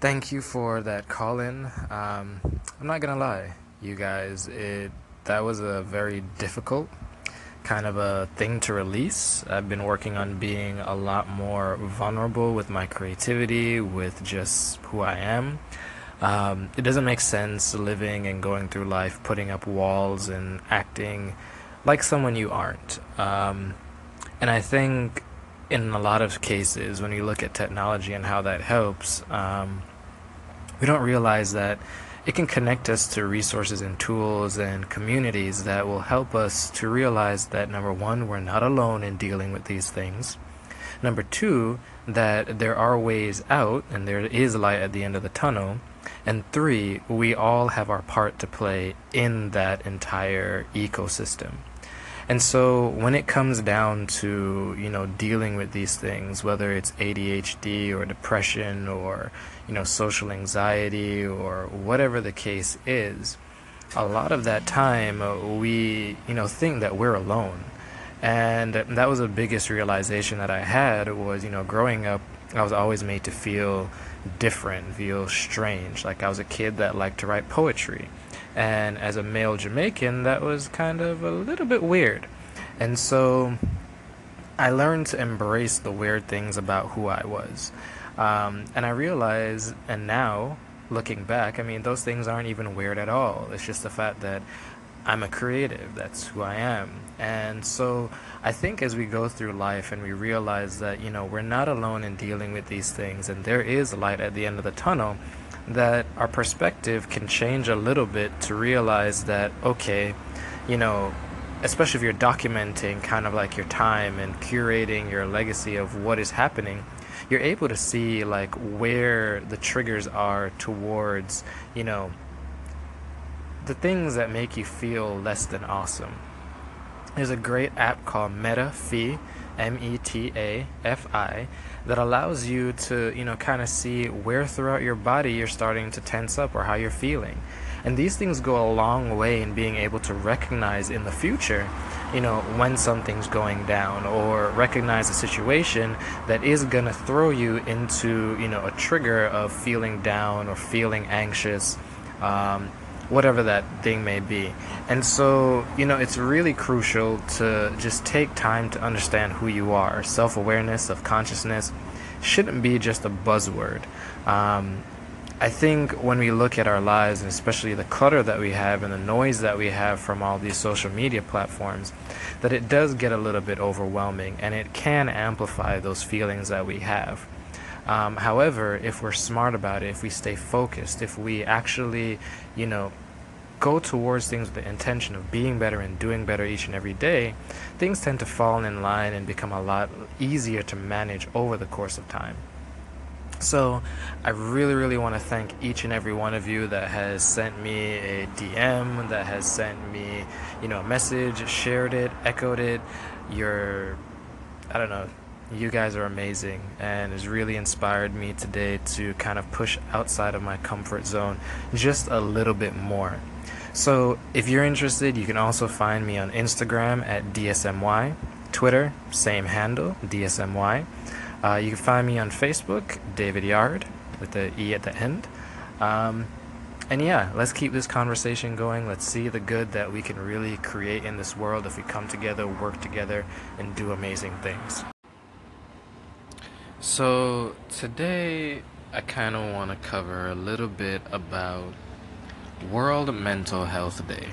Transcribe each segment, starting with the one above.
Thank you for that call in. Um, I'm not gonna lie, you guys, it that was a very difficult kind of a thing to release. I've been working on being a lot more vulnerable with my creativity, with just who I am. Um, it doesn't make sense living and going through life putting up walls and acting like someone you aren't. Um, and I think in a lot of cases, when you look at technology and how that helps, um, we don't realize that it can connect us to resources and tools and communities that will help us to realize that number one, we're not alone in dealing with these things. Number two, that there are ways out and there is light at the end of the tunnel. And three, we all have our part to play in that entire ecosystem. And so when it comes down to, you know, dealing with these things, whether it's ADHD or depression or, you know, social anxiety or whatever the case is, a lot of that time uh, we, you know, think that we're alone. And that was the biggest realization that I had was, you know, growing up, I was always made to feel different, feel strange. Like I was a kid that liked to write poetry. And as a male Jamaican, that was kind of a little bit weird. And so I learned to embrace the weird things about who I was. Um, and I realized, and now looking back, I mean, those things aren't even weird at all. It's just the fact that I'm a creative. That's who I am. And so I think as we go through life and we realize that, you know, we're not alone in dealing with these things and there is light at the end of the tunnel, that our perspective can change a little bit to realize that, okay, you know, especially if you're documenting kind of like your time and curating your legacy of what is happening, you're able to see like where the triggers are towards, you know, the things that make you feel less than awesome. There's a great app called MetaFi, M-E-T-A-F-I, that allows you to, you know, kind of see where throughout your body you're starting to tense up or how you're feeling. And these things go a long way in being able to recognize in the future, you know, when something's going down or recognize a situation that is going to throw you into, you know, a trigger of feeling down or feeling anxious. Um, whatever that thing may be. And so, you know, it's really crucial to just take time to understand who you are. Self awareness, of consciousness shouldn't be just a buzzword. Um, I think when we look at our lives, and especially the clutter that we have and the noise that we have from all these social media platforms, that it does get a little bit overwhelming and it can amplify those feelings that we have. Um, however, if we're smart about it, if we stay focused, if we actually, you know, go towards things with the intention of being better and doing better each and every day, things tend to fall in line and become a lot easier to manage over the course of time. So, I really, really want to thank each and every one of you that has sent me a DM, that has sent me, you know, a message, shared it, echoed it. Your, I don't know, you guys are amazing and has really inspired me today to kind of push outside of my comfort zone just a little bit more. So, if you're interested, you can also find me on Instagram at DSMY, Twitter, same handle, DSMY. Uh, you can find me on Facebook, David Yarde, with the E at the end. Um, and yeah, let's keep this conversation going. Let's see the good that we can really create in this world if we come together, work together, and do amazing things. So, today I kind of want to cover a little bit about World Mental Health Day.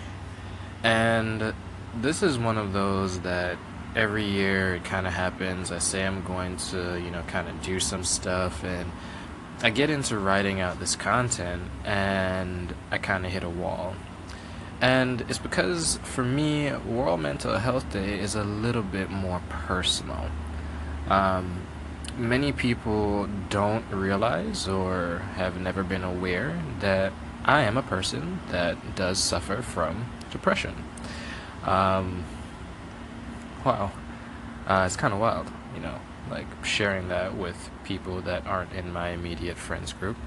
And this is one of those that every year it kind of happens. I say I'm going to, you know, kind of do some stuff and I get into writing out this content and I kind of hit a wall. And it's because for me, World Mental Health Day is a little bit more personal. Um, many people don't realize or have never been aware that I am a person that does suffer from depression. Um, wow. Uh, it's kind of wild, you know, like sharing that with people that aren't in my immediate friends group.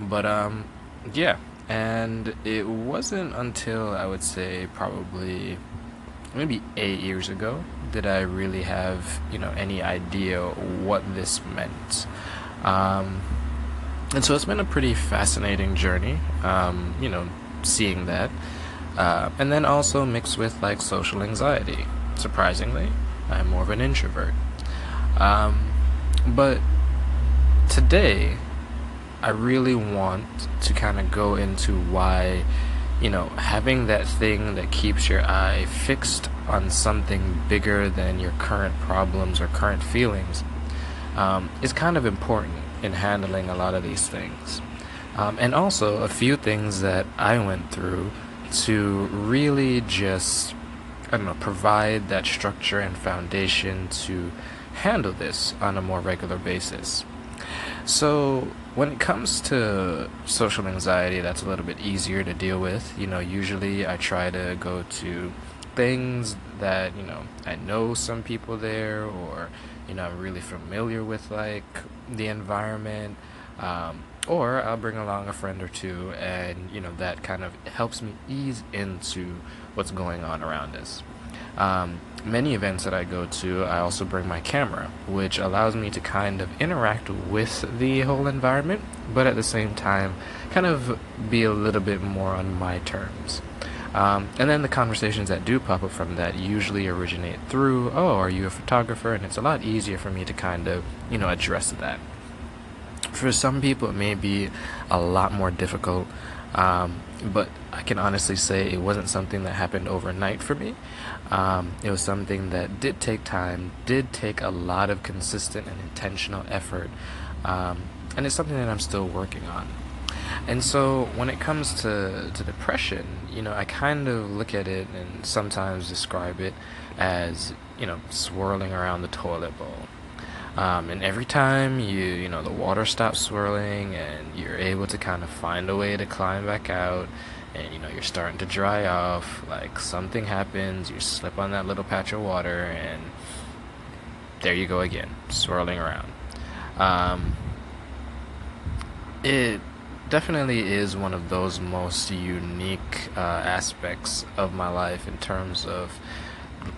But, um, yeah. And it wasn't until I would say probably maybe eight years ago did I really have, you know, any idea what this meant. Um, and so it's been a pretty fascinating journey, um, you know, seeing that. Uh, and then also mixed with like social anxiety. Surprisingly, I'm more of an introvert. Um, but today, I really want to kind of go into why, you know, having that thing that keeps your eye fixed on something bigger than your current problems or current feelings um, is kind of important in handling a lot of these things. Um, and also, a few things that I went through to really just, I don't know, provide that structure and foundation to handle this on a more regular basis. So, when it comes to social anxiety, that's a little bit easier to deal with. You know, usually I try to go to things that, you know, I know some people there or you know I'm really familiar with like the environment um, or I'll bring along a friend or two and you know that kind of helps me ease into what's going on around us um, many events that I go to I also bring my camera which allows me to kind of interact with the whole environment but at the same time kind of be a little bit more on my terms um, and then the conversations that do pop up from that usually originate through, oh, are you a photographer? And it's a lot easier for me to kind of, you know, address that. For some people, it may be a lot more difficult, um, but I can honestly say it wasn't something that happened overnight for me. Um, it was something that did take time, did take a lot of consistent and intentional effort, um, and it's something that I'm still working on. And so when it comes to, to depression, you know, I kind of look at it and sometimes describe it as, you know, swirling around the toilet bowl. Um, and every time you, you know, the water stops swirling and you're able to kind of find a way to climb back out and, you know, you're starting to dry off, like something happens, you slip on that little patch of water and there you go again, swirling around. Um, it definitely is one of those most unique uh, aspects of my life in terms of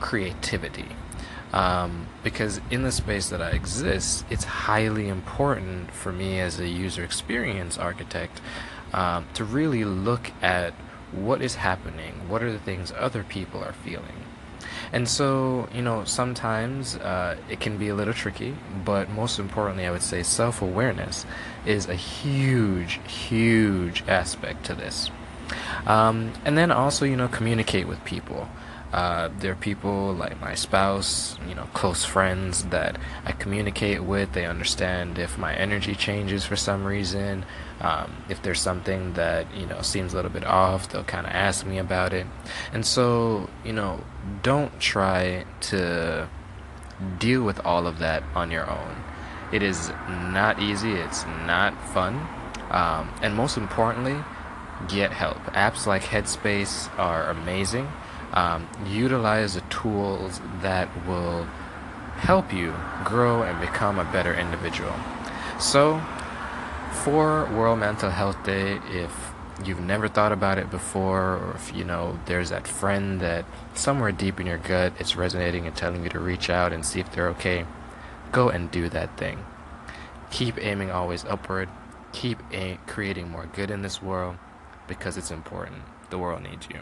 creativity. Um, because in the space that I exist, it's highly important for me as a user experience architect um, to really look at what is happening, what are the things other people are feeling. And so, you know, sometimes uh, it can be a little tricky, but most importantly, I would say self awareness is a huge, huge aspect to this. Um, and then also, you know, communicate with people. Uh, there are people like my spouse, you know, close friends that I communicate with. They understand if my energy changes for some reason. Um, if there's something that, you know, seems a little bit off, they'll kind of ask me about it. And so, you know, don't try to deal with all of that on your own. It is not easy, it's not fun. Um, and most importantly, get help. Apps like Headspace are amazing. Um, utilize the tools that will help you grow and become a better individual. So, for World Mental Health Day, if you've never thought about it before, or if you know there's that friend that somewhere deep in your gut it's resonating and telling you to reach out and see if they're okay, go and do that thing. Keep aiming always upward. Keep a- creating more good in this world because it's important. The world needs you.